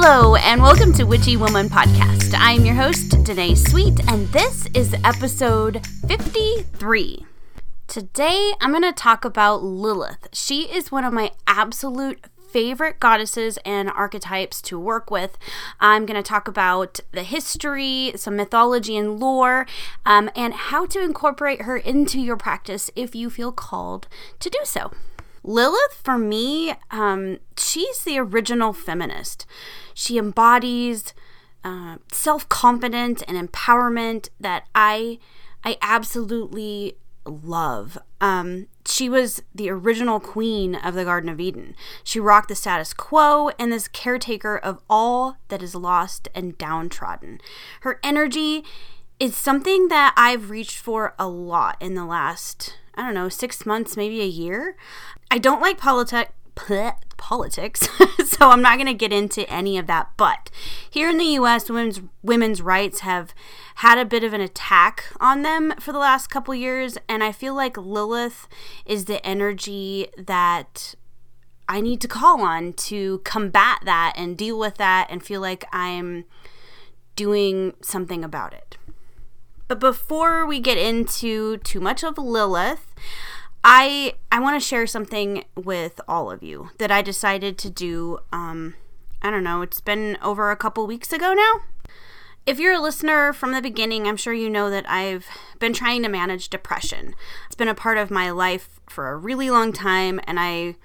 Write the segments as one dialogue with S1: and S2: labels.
S1: Hello, and welcome to Witchy Woman Podcast. I'm your host, Danae Sweet, and this is episode 53. Today, I'm going to talk about Lilith. She is one of my absolute favorite goddesses and archetypes to work with. I'm going to talk about the history, some mythology and lore, um, and how to incorporate her into your practice if you feel called to do so. Lilith, for me, um, she's the original feminist. She embodies uh, self confidence and empowerment that I I absolutely love. Um, she was the original queen of the Garden of Eden. She rocked the status quo and is caretaker of all that is lost and downtrodden. Her energy is something that I've reached for a lot in the last, I don't know, six months, maybe a year. I don't like politics politics, so I'm not going to get into any of that. But here in the U.S., women's women's rights have had a bit of an attack on them for the last couple years, and I feel like Lilith is the energy that I need to call on to combat that and deal with that, and feel like I'm doing something about it. But before we get into too much of Lilith, I I want to share something with all of you that I decided to do. Um, I don't know. It's been over a couple weeks ago now. If you're a listener from the beginning, I'm sure you know that I've been trying to manage depression. It's been a part of my life for a really long time, and I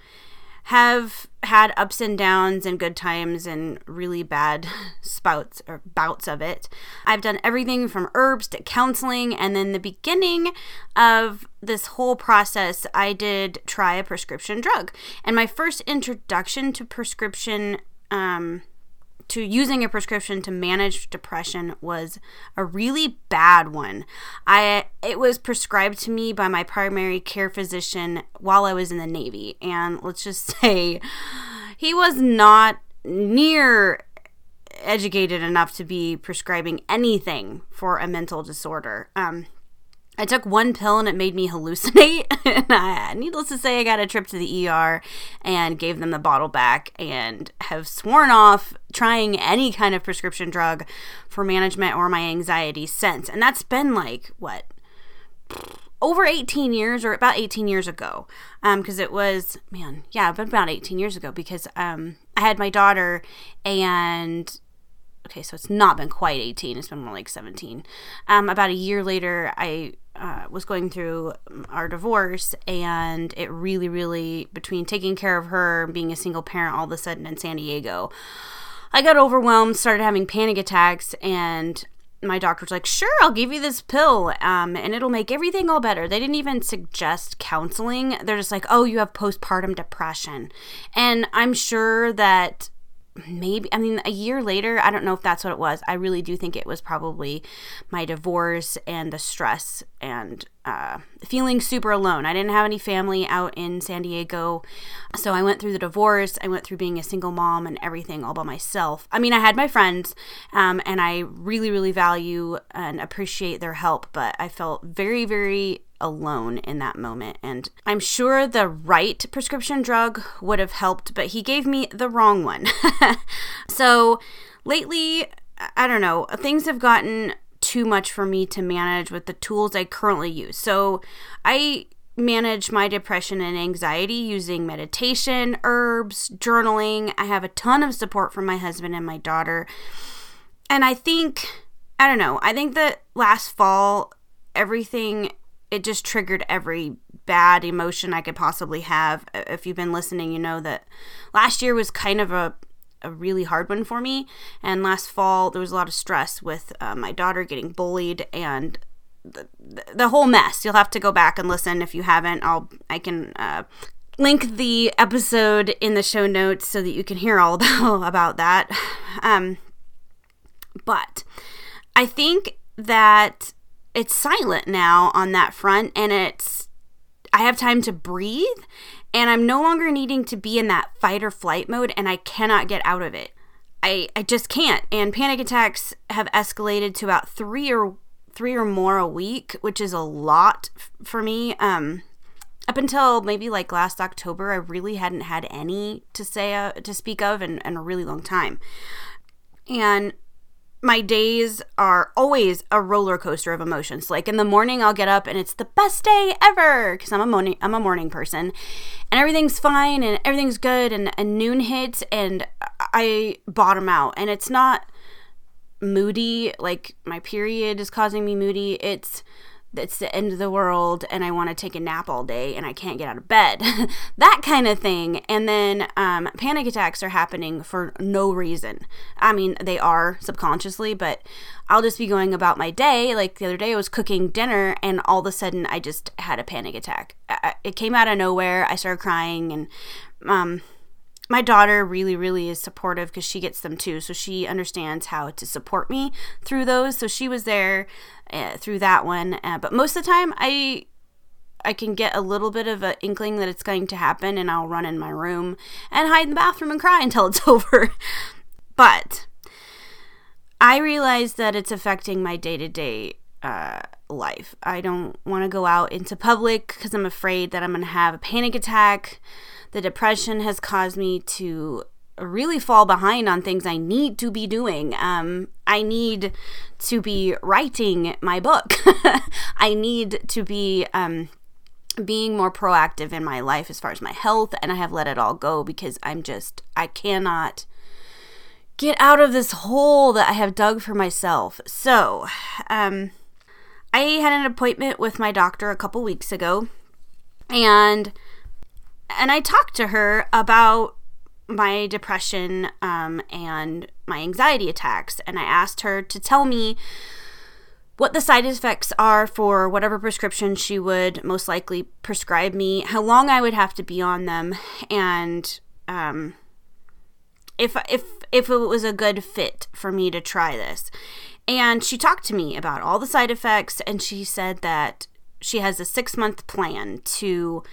S1: have had ups and downs and good times and really bad spouts or bouts of it. I've done everything from herbs to counseling, and then the beginning of this whole process, I did try a prescription drug. And my first introduction to prescription um, to using a prescription to manage depression was a really bad one. I it was prescribed to me by my primary care physician while I was in the Navy, and let's just say he was not near educated enough to be prescribing anything for a mental disorder. Um, I took one pill and it made me hallucinate. and I, needless to say, I got a trip to the ER and gave them the bottle back and have sworn off trying any kind of prescription drug for management or my anxiety since. And that's been like, what? Over 18 years or about 18 years ago. Because um, it was, man, yeah, but about 18 years ago because um, I had my daughter and okay, so it's not been quite 18, it's been more like 17. Um, about a year later, I uh, was going through our divorce, and it really, really, between taking care of her and being a single parent all of a sudden in San Diego, I got overwhelmed, started having panic attacks, and my doctor's like, sure, I'll give you this pill, um, and it'll make everything all better. They didn't even suggest counseling. They're just like, oh, you have postpartum depression. And I'm sure that maybe i mean a year later i don't know if that's what it was. I really do think it was probably my divorce and the stress and uh, feeling super alone. I didn't have any family out in san diego. So i went through the divorce. I went through being a single mom and everything all by myself. I mean i had my friends um, and i really really value and appreciate their help but i felt very very alone in that moment. And I'm sure the right prescription drug would have helped, but he gave me the wrong one. so lately, I don't know, things have gotten too much for me to manage with the tools I currently use. So I manage my depression and anxiety using meditation, herbs, journaling. I have a ton of support from my husband and my daughter. And I think, I don't know, I think that last fall, everything it just triggered every bad emotion I could possibly have. If you've been listening, you know that last year was kind of a a really hard one for me. And last fall, there was a lot of stress with uh, my daughter getting bullied and the, the whole mess. You'll have to go back and listen if you haven't. I'll I can uh, link the episode in the show notes so that you can hear all about, that. Um, but I think that it's silent now on that front and it's I have time to breathe and I'm no longer needing to be in that fight or flight mode and I cannot get out of it. I, I just can't. And panic attacks have escalated to about three or three or more a week, which is a lot f- for me. Um, up until maybe like last October, I really hadn't had any to say uh, to speak of in, in a really long time. And my days are always a roller coaster of emotions. Like in the morning, I'll get up and it's the best day ever because I'm a morning I'm a morning person, and everything's fine and everything's good. And, and noon hits and I bottom out, and it's not moody like my period is causing me moody. It's it's the end of the world and I want to take a nap all day and I can't get out of bed. that kind of thing. And then um, panic attacks are happening for no reason. I mean, they are subconsciously, but I'll just be going about my day. Like the other day, I was cooking dinner and all of a sudden I just had a panic attack. it came out of nowhere. I started crying and um, my daughter really really is supportive because she gets them too so she understands how to support me through those so she was there uh, through that one uh, but most of the time i i can get a little bit of an inkling that it's going to happen and i'll run in my room and hide in the bathroom and cry until it's over. But i realize that it's affecting my day-to-day uh, life. I don't want to go out into public because i'm afraid that i'm going to have a panic attack the depression has caused me to really fall behind on things I need to be doing. Um, I need to be writing my book. I need to be um, being more proactive in my life as far as my health, and I have let it all go because I'm just, I cannot get out of this hole that I have dug for myself. So, um, I had an appointment with my doctor a couple weeks ago, and and I talked to her about my depression um, and my anxiety attacks, and I asked her to tell me what the side effects are for whatever prescription she would most likely prescribe me, how long I would have to be on them, and um, if if if it was a good fit for me to try this. And she talked to me about all the side effects, and she said that she has a six month plan to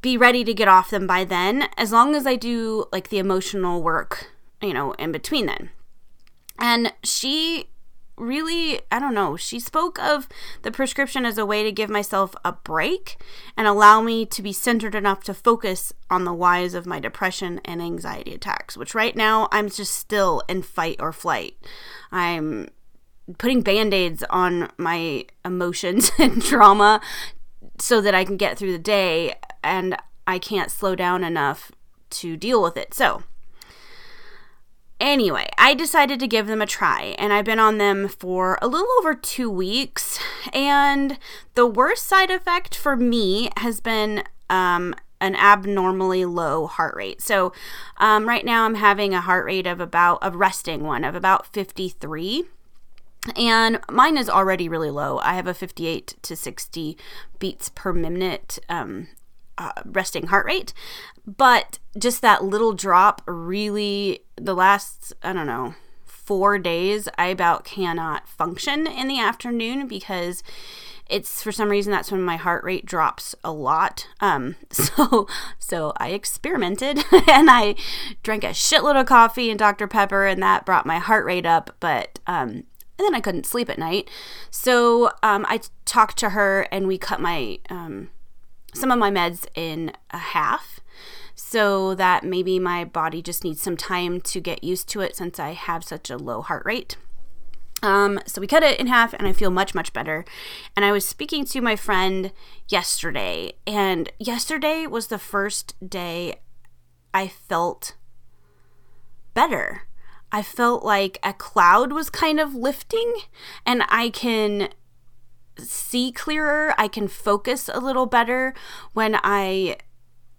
S1: be ready to get off them by then, as long as I do like the emotional work, you know, in between then. And she really, I don't know, she spoke of the prescription as a way to give myself a break and allow me to be centered enough to focus on the whys of my depression and anxiety attacks, which right now I'm just still in fight or flight. I'm putting band aids on my emotions and trauma so that I can get through the day and I can't slow down enough to deal with it. So, anyway, I decided to give them a try, and I've been on them for a little over two weeks. And the worst side effect for me has been um, an abnormally low heart rate. So, um, right now I'm having a heart rate of about a resting one of about 53 and mine is already really low. I have a 58 to 60 beats per minute um, uh, resting heart rate. But just that little drop really, the last, I don't know, four days, I about cannot function in the afternoon because it's for some reason that's when my heart rate drops a lot. Um, so so I experimented and I drank a shitload of coffee and Dr Pepper, and that brought my heart rate up. But um, and then I couldn't sleep at night. So um, I talked to her and we cut my um, some of my meds in a half so that maybe my body just needs some time to get used to it since I have such a low heart rate. Um, so we cut it in half and I feel much, much better. And I was speaking to my friend yesterday, and yesterday was the first day I felt better. I felt like a cloud was kind of lifting, and I can see clearer. I can focus a little better when I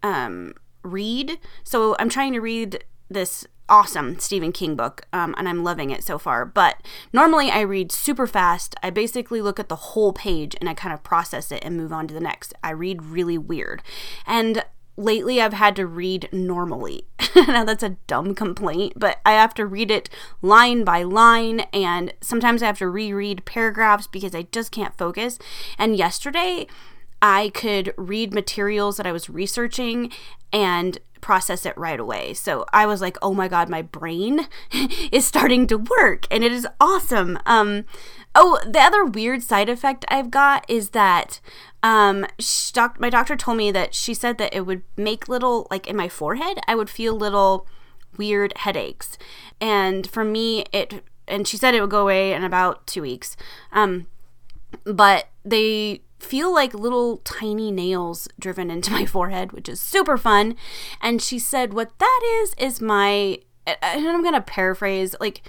S1: um, read. So I'm trying to read this awesome Stephen King book, um, and I'm loving it so far. But normally I read super fast. I basically look at the whole page and I kind of process it and move on to the next. I read really weird. And lately I've had to read normally. now that's a dumb complaint, but I have to read it line by line and sometimes I have to reread paragraphs because I just can't focus. And yesterday I could read materials that I was researching and process it right away. So I was like, "Oh my god, my brain is starting to work and it is awesome." Um oh, the other weird side effect I've got is that um doc- my doctor told me that she said that it would make little like in my forehead, I would feel little weird headaches. And for me it and she said it would go away in about 2 weeks. Um but they feel like little tiny nails driven into my forehead, which is super fun. And she said, What that is, is my, and I'm going to paraphrase, like,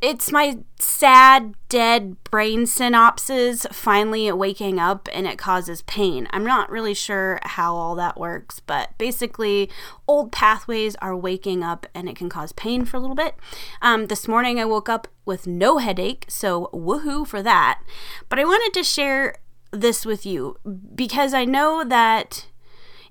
S1: it's my sad, dead brain synapses finally waking up and it causes pain. I'm not really sure how all that works, but basically, old pathways are waking up and it can cause pain for a little bit. Um, this morning, I woke up with no headache, so woohoo for that. But I wanted to share this with you because I know that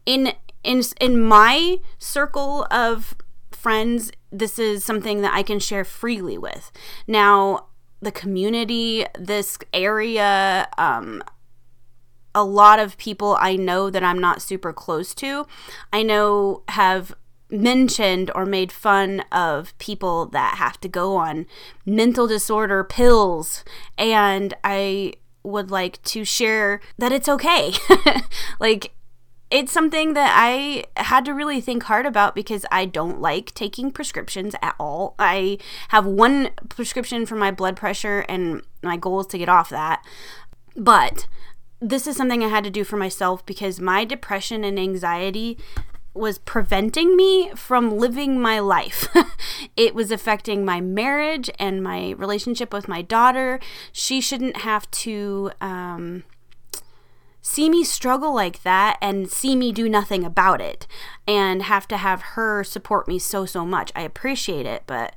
S1: in in in my circle of friends this is something that I can share freely with. Now, the community, this area, um, a lot of people I know that I'm not super close to, I know have mentioned or made fun of people that have to go on mental disorder pills. And I would like to share that it's okay. like, it's something that I had to really think hard about because I don't like taking prescriptions at all. I have one prescription for my blood pressure, and my goal is to get off that. But this is something I had to do for myself because my depression and anxiety was preventing me from living my life. it was affecting my marriage and my relationship with my daughter. She shouldn't have to um, see me struggle like that and see me do nothing about it and have to have her support me so, so much. I appreciate it, but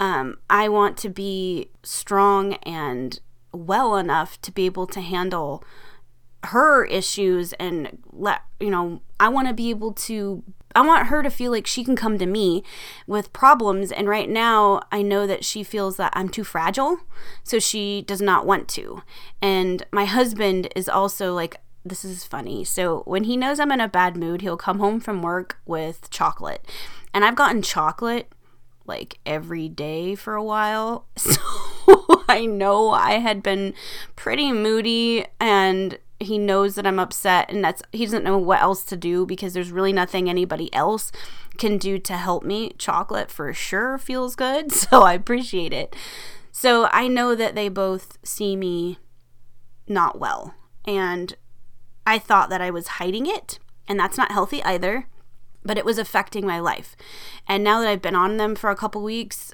S1: um, I want to be strong and well enough to be able to handle her issues and let you know i want to be able to i want her to feel like she can come to me with problems and right now i know that she feels that i'm too fragile so she does not want to. And my husband is also like this is funny. So when he knows i'm in a bad mood he'll come home from work with chocolate. And i've gotten chocolate like every day for a while. So I know I had been pretty moody and he knows that I'm upset and that's he doesn't know what else to do because there's really nothing anybody else can do to help me. Chocolate for sure feels good, so I appreciate it. So I know that they both see me not well and I thought that I was hiding it and that's not healthy either, but it was affecting my life. And now that I've been on them for a couple weeks,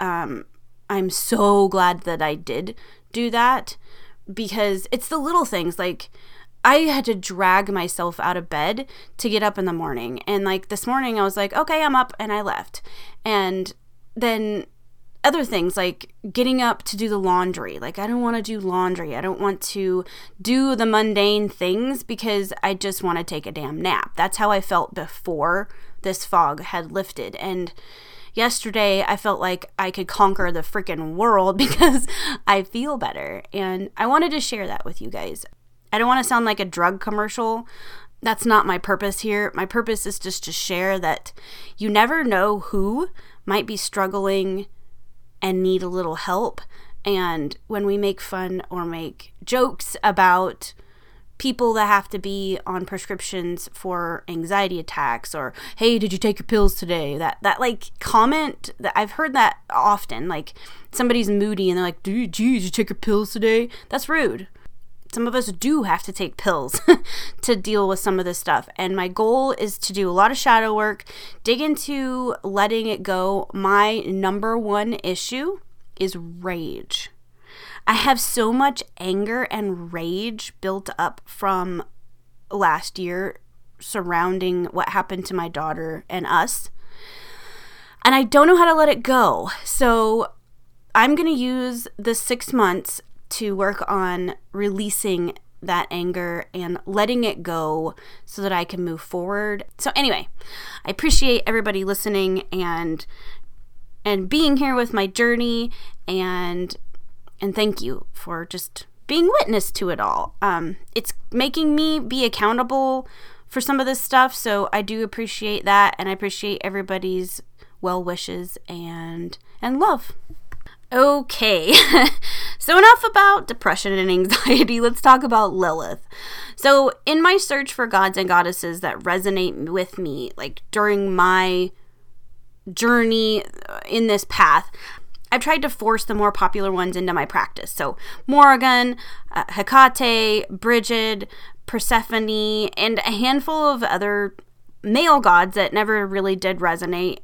S1: um I'm so glad that I did do that because it's the little things like I had to drag myself out of bed to get up in the morning. And like this morning, I was like, okay, I'm up, and I left. And then other things like getting up to do the laundry. Like, I don't want to do laundry. I don't want to do the mundane things because I just want to take a damn nap. That's how I felt before this fog had lifted. And yesterday I felt like I could conquer the freaking world because I feel better. And I wanted to share that with you guys. I don't want to sound like a drug commercial. That's not my purpose here. My purpose is just to share that you never know who might be struggling and need a little help. And when we make fun or make jokes about people that have to be on prescriptions for anxiety attacks or hey did you take your pills today? That that like comment that i've heard that often. Like somebody's moody and they're like dude geez you take your pills today? That's rude. Some of us do have to take pills to deal with some of this stuff. And my goal is to do a lot of shadow work dig into letting it go. My number one issue is rage I have so much anger and rage built up from last year surrounding what happened to my daughter and us. And I don't know how to let it go. So I'm going to use the six months to work on releasing that anger and letting it go so that I can move forward. So anyway, I appreciate everybody listening and and being here with my journey and and thank you for just being witness to it all. Um, it's making me be accountable for some of this stuff. So I do appreciate that and I appreciate everybody's well wishes and and love. Okay, so enough about depression and anxiety. Let's talk about Lilith. So, in my search for gods and goddesses that resonate with me, like during my journey in this path, I've tried to force the more popular ones into my practice. So, Morrigan, uh, Hecate, Brigid, Persephone, and a handful of other male gods that never really did resonate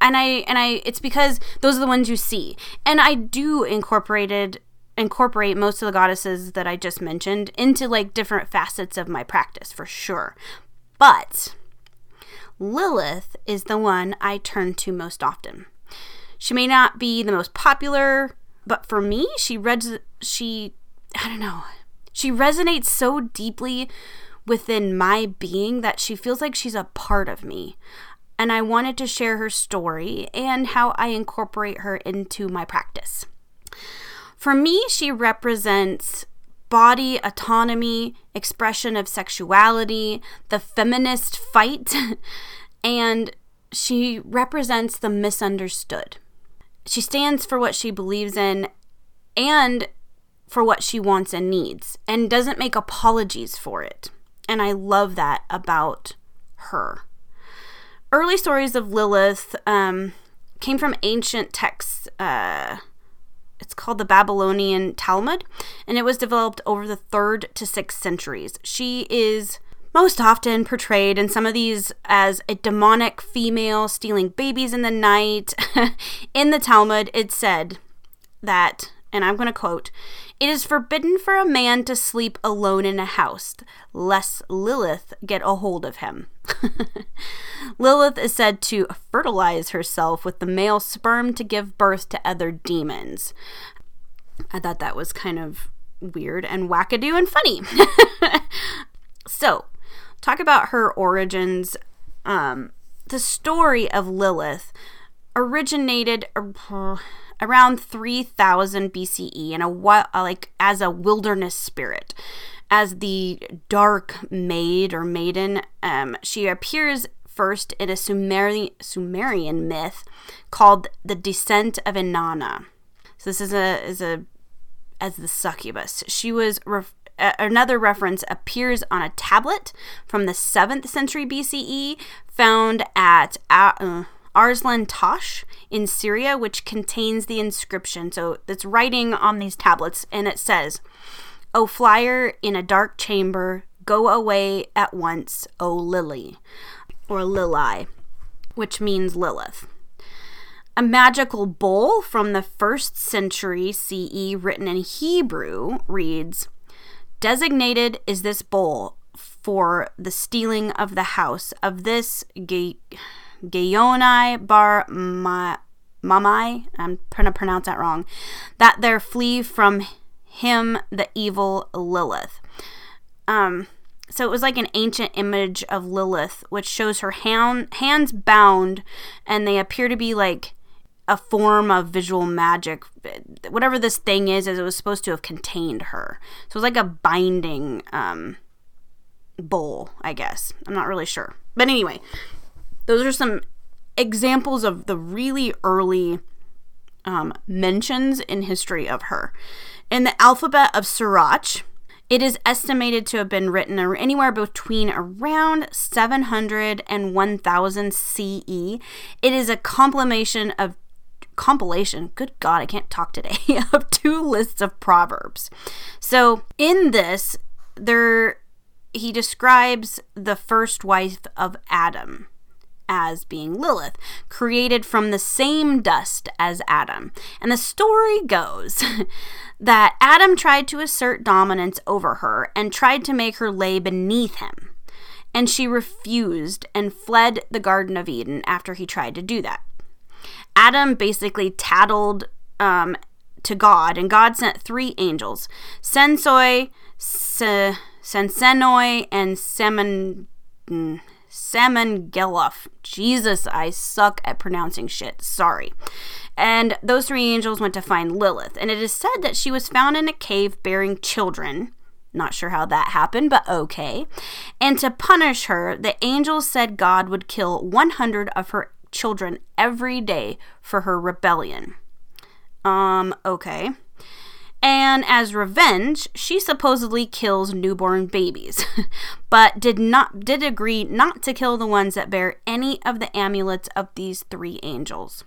S1: and I and I it's because those are the ones you see. And I do incorporated incorporate most of the goddesses that I just mentioned into like different facets of my practice for sure. But Lilith is the one I turn to most often. She may not be the most popular, but for me, she res- she I don't know. She resonates so deeply within my being that she feels like she's a part of me and I wanted to share her story and how I incorporate her into my practice. For me, she represents body autonomy, expression of sexuality, the feminist fight, and she represents the misunderstood. She stands for what she believes in and for what she wants and needs, and doesn't make apologies for it. And I love that about her early stories of Lilith um, came from ancient texts. Uh, it's called the Babylonian Talmud, and it was developed over the third to sixth centuries. She is most often portrayed in some of these as a demonic female stealing babies in the night. in the Talmud, it said that, and I'm going to quote, it is forbidden for a man to sleep alone in a house, lest Lilith get a hold of him. Lilith is said to fertilize herself with the male sperm to give birth to other demons. I thought that was kind of weird and wackadoo and funny. so, talk about her origins. Um, the story of Lilith originated. Uh, around 3000 BCE in a like as a wilderness spirit as the dark maid or maiden um, she appears first in a Sumerian, Sumerian myth called the descent of Inanna so this is a is a as the succubus she was another reference appears on a tablet from the 7th century BCE found at uh, Arslan Tash in Syria, which contains the inscription. So it's writing on these tablets, and it says, O flyer in a dark chamber, go away at once, O lily, or lili, which means Lilith. A magical bowl from the first century CE, written in Hebrew, reads Designated is this bowl for the stealing of the house of this gate. Geonai bar ma- Mamai, I'm going to pronounce that wrong, that there flee from him the evil Lilith. Um, so it was like an ancient image of Lilith, which shows her hand, hands bound, and they appear to be like a form of visual magic. Whatever this thing is, as it was supposed to have contained her. So it was like a binding um, bowl, I guess. I'm not really sure. But anyway, those are some examples of the really early um, mentions in history of her. In the alphabet of Sirach, it is estimated to have been written anywhere between around 700 and 1000 CE. It is a compilation of compilation, good God, I can't talk today, of two lists of proverbs. So in this, there he describes the first wife of Adam as being Lilith, created from the same dust as Adam. And the story goes that Adam tried to assert dominance over her and tried to make her lay beneath him. And she refused and fled the Garden of Eden after he tried to do that. Adam basically tattled um, to God, and God sent three angels Sensoi, Se- Sensenoi, and Semen. Mm, Geloff. Jesus, I suck at pronouncing shit. Sorry. And those three angels went to find Lilith, and it is said that she was found in a cave bearing children, Not sure how that happened, but okay. And to punish her, the angels said God would kill 100 of her children every day for her rebellion. Um, okay. And as revenge, she supposedly kills newborn babies, but did not did agree not to kill the ones that bear any of the amulets of these three angels.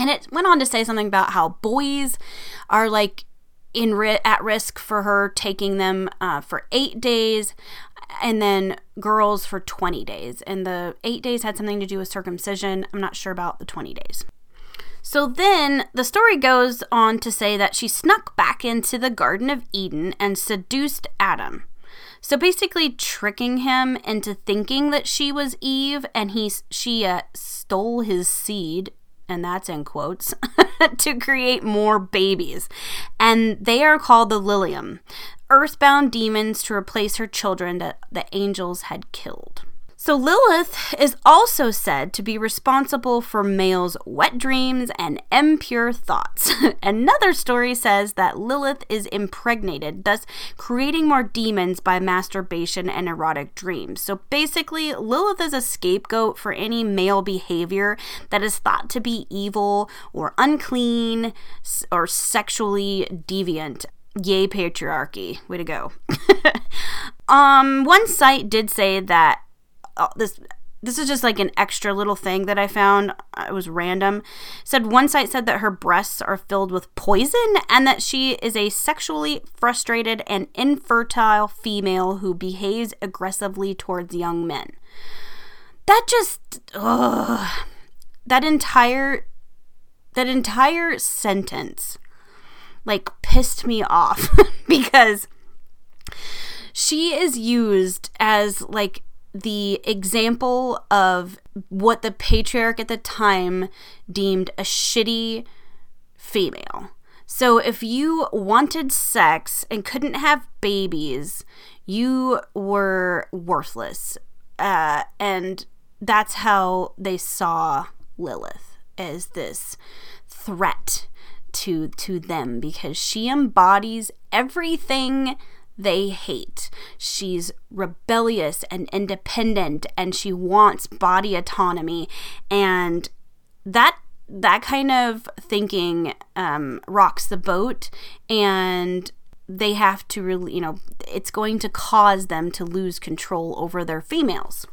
S1: And it went on to say something about how boys are like in at risk for her taking them uh, for eight days, and then girls for 20 days. And the eight days had something to do with circumcision. I'm not sure about the 20 days. So then the story goes on to say that she snuck back into the Garden of Eden and seduced Adam. So basically tricking him into thinking that she was Eve and he she uh, stole his seed and that's in quotes to create more babies. And they are called the Lilium, earthbound demons to replace her children that the angels had killed. So, Lilith is also said to be responsible for males' wet dreams and impure thoughts. Another story says that Lilith is impregnated, thus creating more demons by masturbation and erotic dreams. So, basically, Lilith is a scapegoat for any male behavior that is thought to be evil or unclean or sexually deviant. Yay, patriarchy. Way to go. um, one site did say that this this is just like an extra little thing that I found. It was random. said one site said that her breasts are filled with poison and that she is a sexually frustrated and infertile female who behaves aggressively towards young men. That just ugh, that entire that entire sentence like pissed me off because she is used as like the example of what the patriarch at the time deemed a shitty female. So if you wanted sex and couldn't have babies, you were worthless. Uh, and that's how they saw Lilith as this threat to to them because she embodies everything they hate. She's rebellious and independent and she wants body autonomy and that that kind of thinking um, rocks the boat and they have to really you know it's going to cause them to lose control over their females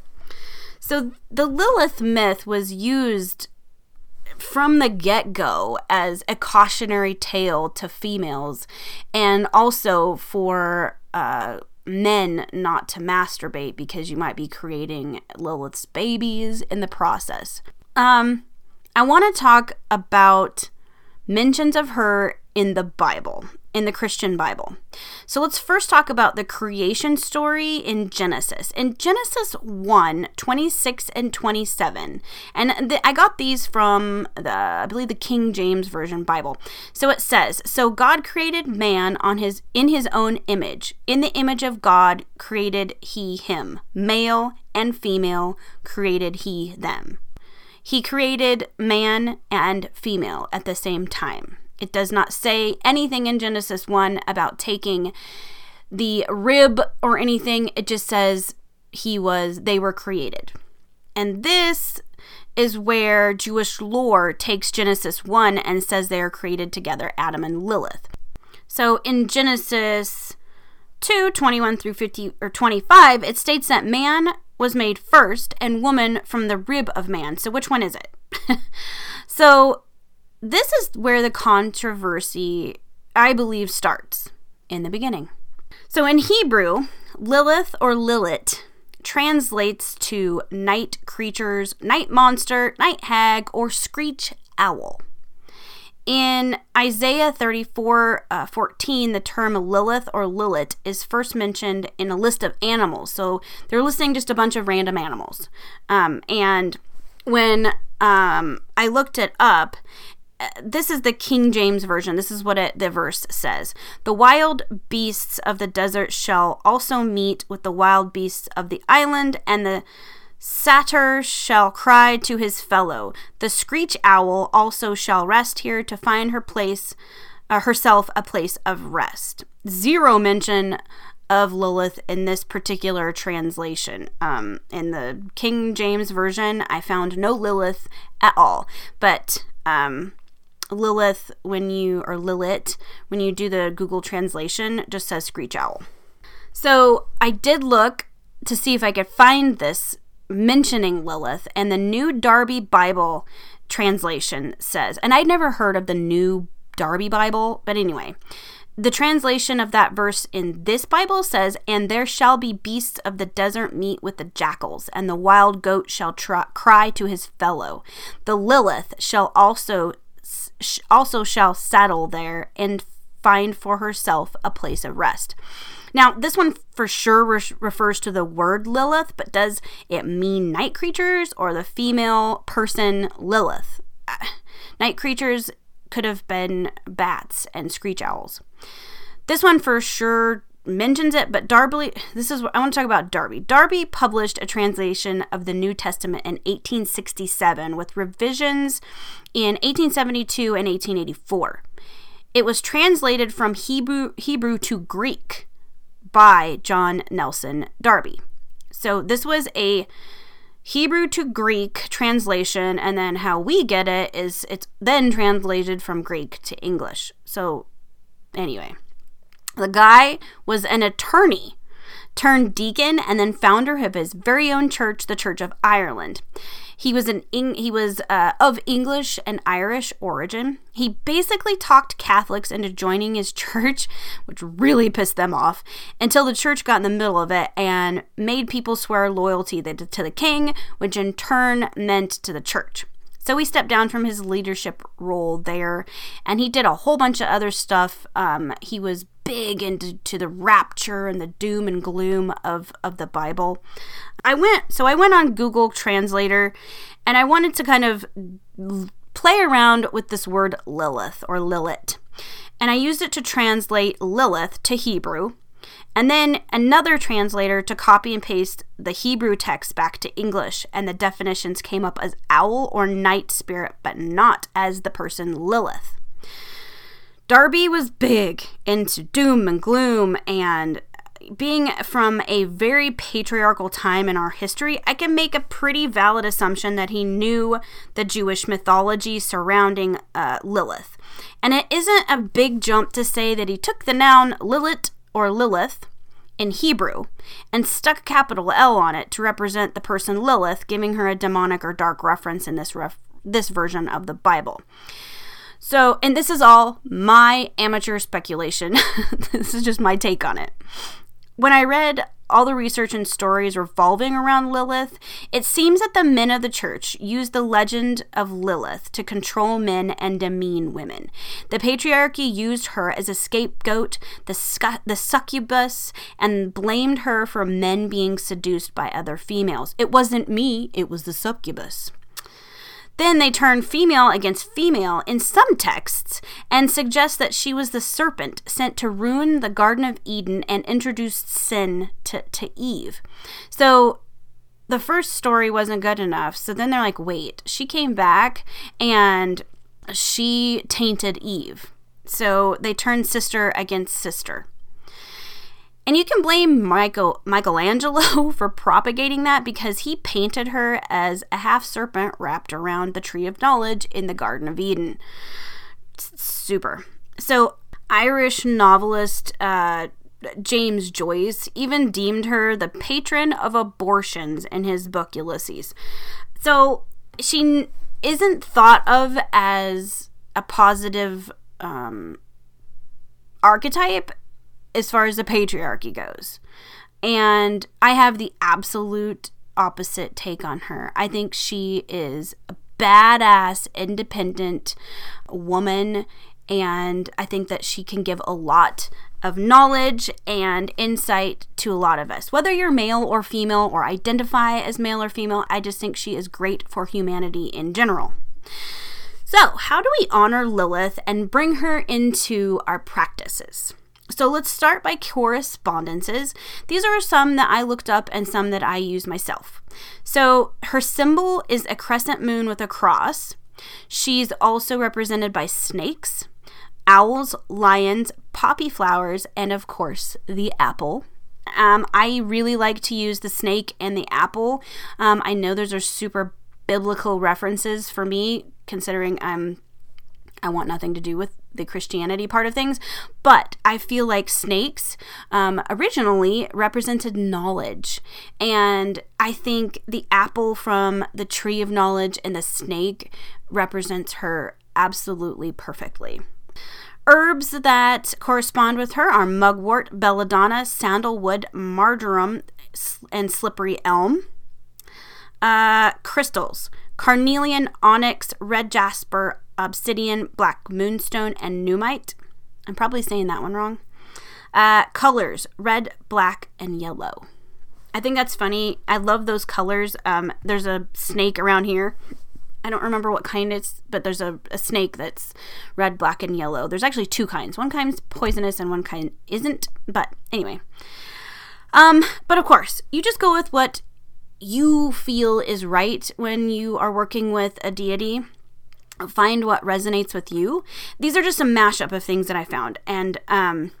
S1: so the lilith myth was used from the get go as a cautionary tale to females and also for uh, men not to masturbate because you might be creating Lilith's babies in the process. Um, I want to talk about mentions of her in the Bible in the Christian Bible. So let's first talk about the creation story in Genesis. In Genesis 1 26 and 27, and I got these from the, I believe, the King James Version Bible. So it says, So God created man on his in his own image. In the image of God created he him. Male and female created he them. He created man and female at the same time. It does not say anything in Genesis 1 about taking the rib or anything. It just says he was they were created. And this is where Jewish lore takes Genesis 1 and says they are created together, Adam and Lilith. So in Genesis 2, 21 through 50 or 25, it states that man was made first and woman from the rib of man. So which one is it? so this is where the controversy, I believe, starts in the beginning. So in Hebrew, Lilith or Lilith translates to night creatures, night monster, night hag, or screech owl. In Isaiah 34 uh, 14, the term Lilith or Lilith is first mentioned in a list of animals. So they're listing just a bunch of random animals. Um, and when um, I looked it up, this is the King James version. This is what it, the verse says. The wild beasts of the desert shall also meet with the wild beasts of the island, and the satyr shall cry to his fellow. The screech owl also shall rest here to find her place, uh, herself a place of rest. Zero mention of Lilith in this particular translation. Um, in the King James Version, I found no Lilith at all. But um, Lilith, when you, or Lilith, when you do the Google translation, just says screech owl. So I did look to see if I could find this mentioning Lilith, and the New Darby Bible translation says, and I'd never heard of the New Darby Bible, but anyway, the translation of that verse in this Bible says, And there shall be beasts of the desert meet with the jackals, and the wild goat shall cry to his fellow. The Lilith shall also also shall settle there and find for herself a place of rest. Now, this one for sure re- refers to the word Lilith, but does it mean night creatures or the female person Lilith? Night creatures could have been bats and screech owls. This one for sure mentions it, but Darby, this is what I want to talk about Darby. Darby published a translation of the New Testament in 1867 with revisions in 1872 and 1884. It was translated from Hebrew, Hebrew to Greek by John Nelson Darby. So this was a Hebrew to Greek translation, and then how we get it is it's then translated from Greek to English. So, anyway, the guy was an attorney turned deacon and then founder of his very own church, the Church of Ireland. He was an he was uh, of English and Irish origin. He basically talked Catholics into joining his church, which really pissed them off, until the church got in the middle of it and made people swear loyalty to the king, which in turn meant to the church. So he stepped down from his leadership role there, and he did a whole bunch of other stuff. Um, he was big into the rapture and the doom and gloom of, of the Bible. I went so I went on Google Translator and I wanted to kind of play around with this word Lilith or Lilith. And I used it to translate Lilith to Hebrew. And then another translator to copy and paste the Hebrew text back to English, and the definitions came up as owl or night spirit, but not as the person Lilith. Darby was big into doom and gloom and being from a very patriarchal time in our history, I can make a pretty valid assumption that he knew the Jewish mythology surrounding uh, Lilith. And it isn't a big jump to say that he took the noun Lilith or Lilith in Hebrew and stuck a capital L on it to represent the person Lilith, giving her a demonic or dark reference in this ref- this version of the Bible. So, and this is all my amateur speculation. this is just my take on it. When I read all the research and stories revolving around Lilith, it seems that the men of the church used the legend of Lilith to control men and demean women. The patriarchy used her as a scapegoat, the, scu- the succubus, and blamed her for men being seduced by other females. It wasn't me, it was the succubus. Then they turn female against female in some texts and suggest that she was the serpent sent to ruin the Garden of Eden and introduced sin to, to Eve. So the first story wasn't good enough. So then they're like, wait, she came back and she tainted Eve. So they turn sister against sister. And you can blame Michael Michelangelo for propagating that because he painted her as a half serpent wrapped around the tree of knowledge in the Garden of Eden. Super. So, Irish novelist uh, James Joyce even deemed her the patron of abortions in his book Ulysses. So, she isn't thought of as a positive um, archetype as far as the patriarchy goes. And I have the absolute opposite take on her. I think she is a badass, independent woman. And I think that she can give a lot of knowledge and insight to a lot of us. Whether you're male or female or identify as male or female, I just think she is great for humanity in general. So, how do we honor Lilith and bring her into our practices? So let's start by correspondences. These are some that I looked up and some that I use myself. So her symbol is a crescent moon with a cross. She's also represented by snakes, owls, lions, poppy flowers, and of course, the apple. Um, I really like to use the snake and the apple. Um, I know those are super biblical references for me, considering I'm I want nothing to do with the Christianity part of things, but I feel like snakes um, originally represented knowledge. And I think the apple from the tree of knowledge and the snake represents her absolutely perfectly. Herbs that correspond with her are mugwort, belladonna, sandalwood, marjoram, and slippery elm. Uh, crystals carnelian, onyx, red jasper, obsidian, black moonstone, and nuummite. I'm probably saying that one wrong. Uh, colors red, black, and yellow. I think that's funny. I love those colors. Um, there's a snake around here. I don't remember what kind it's, but there's a, a snake that's red, black, and yellow. There's actually two kinds. One kind's poisonous and one kind isn't. But anyway. Um, but of course, you just go with what you feel is right when you are working with a deity. Find what resonates with you. These are just a mashup of things that I found. And um,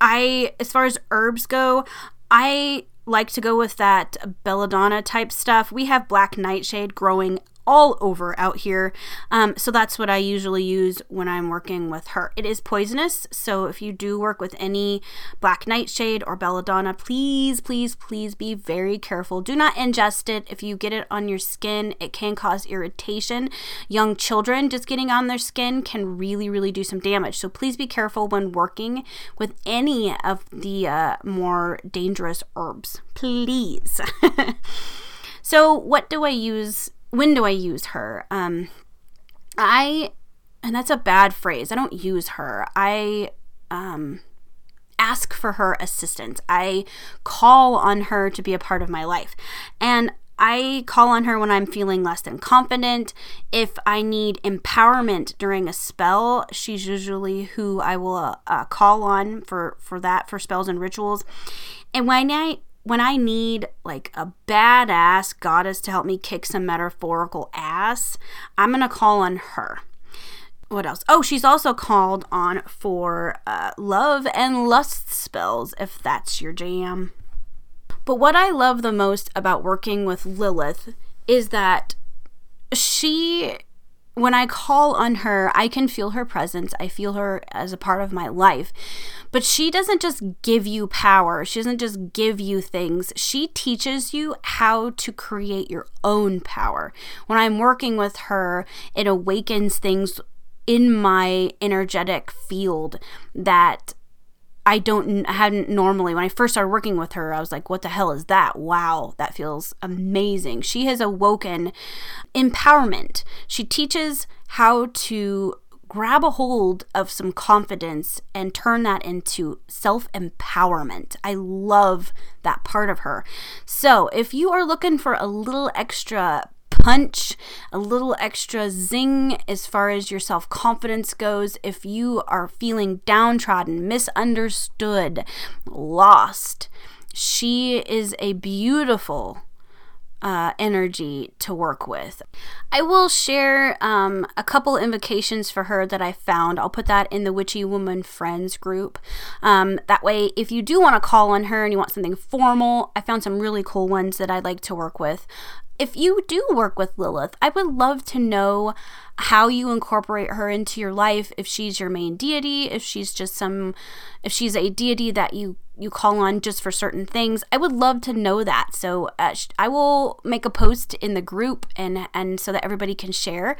S1: I, as far as herbs go, I like to go with that belladonna type stuff. We have black nightshade growing all over out here. Um, so that's what I usually use when I'm working with her. It is poisonous, so if you do work with any black nightshade or belladonna, please, please, please be very careful. Do not ingest it. If you get it on your skin, it can cause irritation. Young children just getting on their skin can really, really do some damage. So please be careful when working with any of the uh, more dangerous herbs. Please. so, what do I use when do I use her? Um, I, and that's a bad phrase. I don't use her. I, um, ask for her assistance. I call on her to be a part of my life. And I call on her when I'm feeling less than confident. If I need empowerment during a spell, she's usually who I will uh, call on for for that for spells and rituals. And when I when I need like a badass goddess to help me kick some metaphorical ass, I'm gonna call on her. What else? Oh, she's also called on for uh, love and lust spells if that's your jam. But what I love the most about working with Lilith is that she when I call on her, I can feel her presence. I feel her as a part of my life. But she doesn't just give you power, she doesn't just give you things. She teaches you how to create your own power. When I'm working with her, it awakens things in my energetic field that I don't hadn't normally when I first started working with her I was like what the hell is that wow that feels amazing she has awoken empowerment she teaches how to grab a hold of some confidence and turn that into self empowerment. I love that part of her. So, if you are looking for a little extra punch, a little extra zing as far as your self confidence goes. If you are feeling downtrodden, misunderstood, lost, she is a beautiful uh, energy to work with. I will share um, a couple invocations for her that I found. I'll put that in the Witchy Woman Friends group. Um, that way, if you do want to call on her and you want something formal, I found some really cool ones that I'd like to work with if you do work with Lilith, I would love to know how you incorporate her into your life if she's your main deity, if she's just some if she's a deity that you you call on just for certain things. I would love to know that. So uh, I will make a post in the group and and so that everybody can share.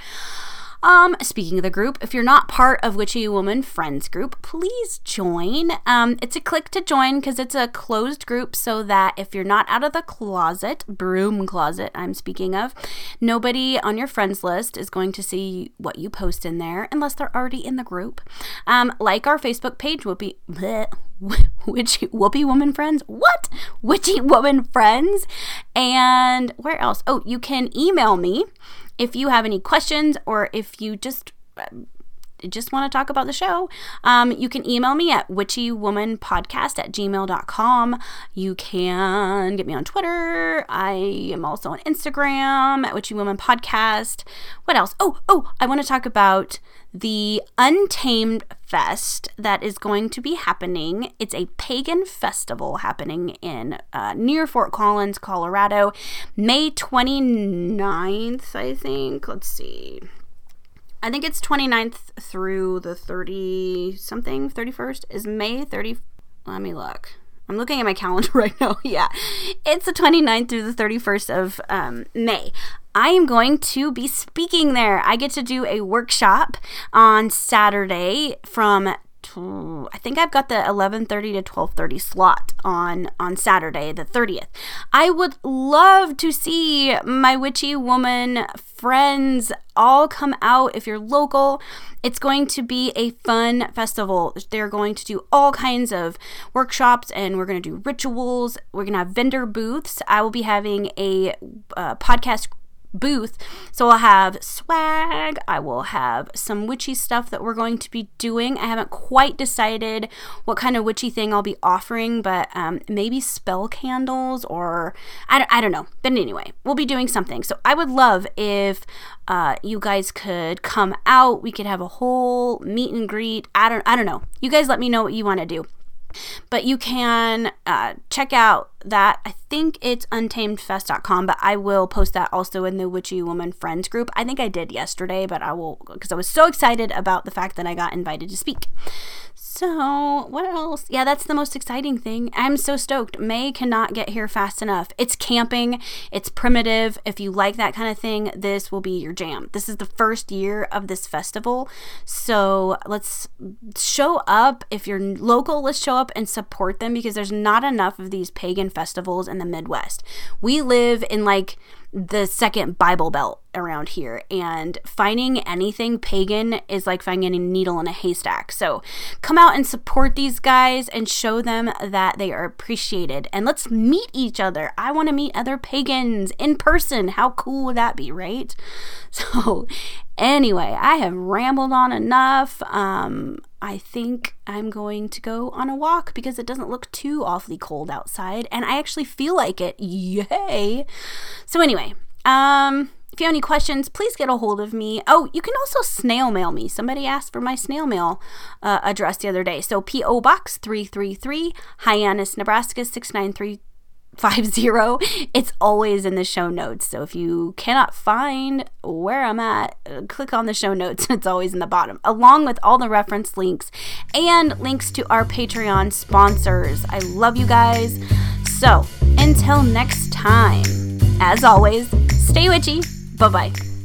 S1: Um, speaking of the group, if you're not part of Witchy Woman Friends group, please join. Um, it's a click to join because it's a closed group so that if you're not out of the closet, broom closet, I'm speaking of, nobody on your friends list is going to see what you post in there unless they're already in the group. Um, like our Facebook page, Whoopie. Bleh, Witchy Whoopie Woman Friends. What? Witchy Woman Friends. And where else? Oh, you can email me if you have any questions or if you just just want to talk about the show, um, you can email me at witchywomanpodcast at gmail.com. You can get me on Twitter. I am also on Instagram at witchywomanpodcast. What else? Oh, oh, I want to talk about the Untamed Fest that is going to be happening. It's a pagan festival happening in uh, near Fort Collins, Colorado, May 29th, I think. Let's see. I think it's 29th through the 30 something, 31st is May 30. Let me look. I'm looking at my calendar right now. yeah. It's the 29th through the 31st of um, May. I am going to be speaking there. I get to do a workshop on Saturday from I think I've got the 11:30 to 12:30 slot on on Saturday the 30th. I would love to see my witchy woman friends all come out if you're local. It's going to be a fun festival. They're going to do all kinds of workshops and we're going to do rituals. We're going to have vendor booths. I will be having a uh, podcast booth. So I'll have swag, I will have some witchy stuff that we're going to be doing. I haven't quite decided what kind of witchy thing I'll be offering, but um, maybe spell candles or I, don't, I don't know. But anyway, we'll be doing something. So I would love if uh, you guys could come out. We could have a whole meet and greet. I don't, I don't know. You guys let me know what you want to do. But you can uh, check out that. I think it's untamedfest.com, but I will post that also in the Witchy Woman Friends group. I think I did yesterday, but I will because I was so excited about the fact that I got invited to speak. So, what else? Yeah, that's the most exciting thing. I'm so stoked. May cannot get here fast enough. It's camping, it's primitive. If you like that kind of thing, this will be your jam. This is the first year of this festival. So, let's show up. If you're local, let's show up and support them because there's not enough of these pagan festivals in the Midwest. We live in like the second Bible Belt around here, and finding anything pagan is like finding a needle in a haystack. So come out and support these guys and show them that they are appreciated. And let's meet each other. I want to meet other pagans in person. How cool would that be, right? So, anyway, I have rambled on enough. Um, I think I'm going to go on a walk because it doesn't look too awfully cold outside and I actually feel like it. Yay! So anyway, um if you have any questions, please get a hold of me. Oh, you can also snail mail me. Somebody asked for my snail mail uh, address the other day. So P.O. Box 333, Hyannis, Nebraska 693 five zero. It's always in the show notes. So if you cannot find where I'm at, click on the show notes. It's always in the bottom, along with all the reference links and links to our Patreon sponsors. I love you guys. So until next time, as always, stay witchy. Bye bye.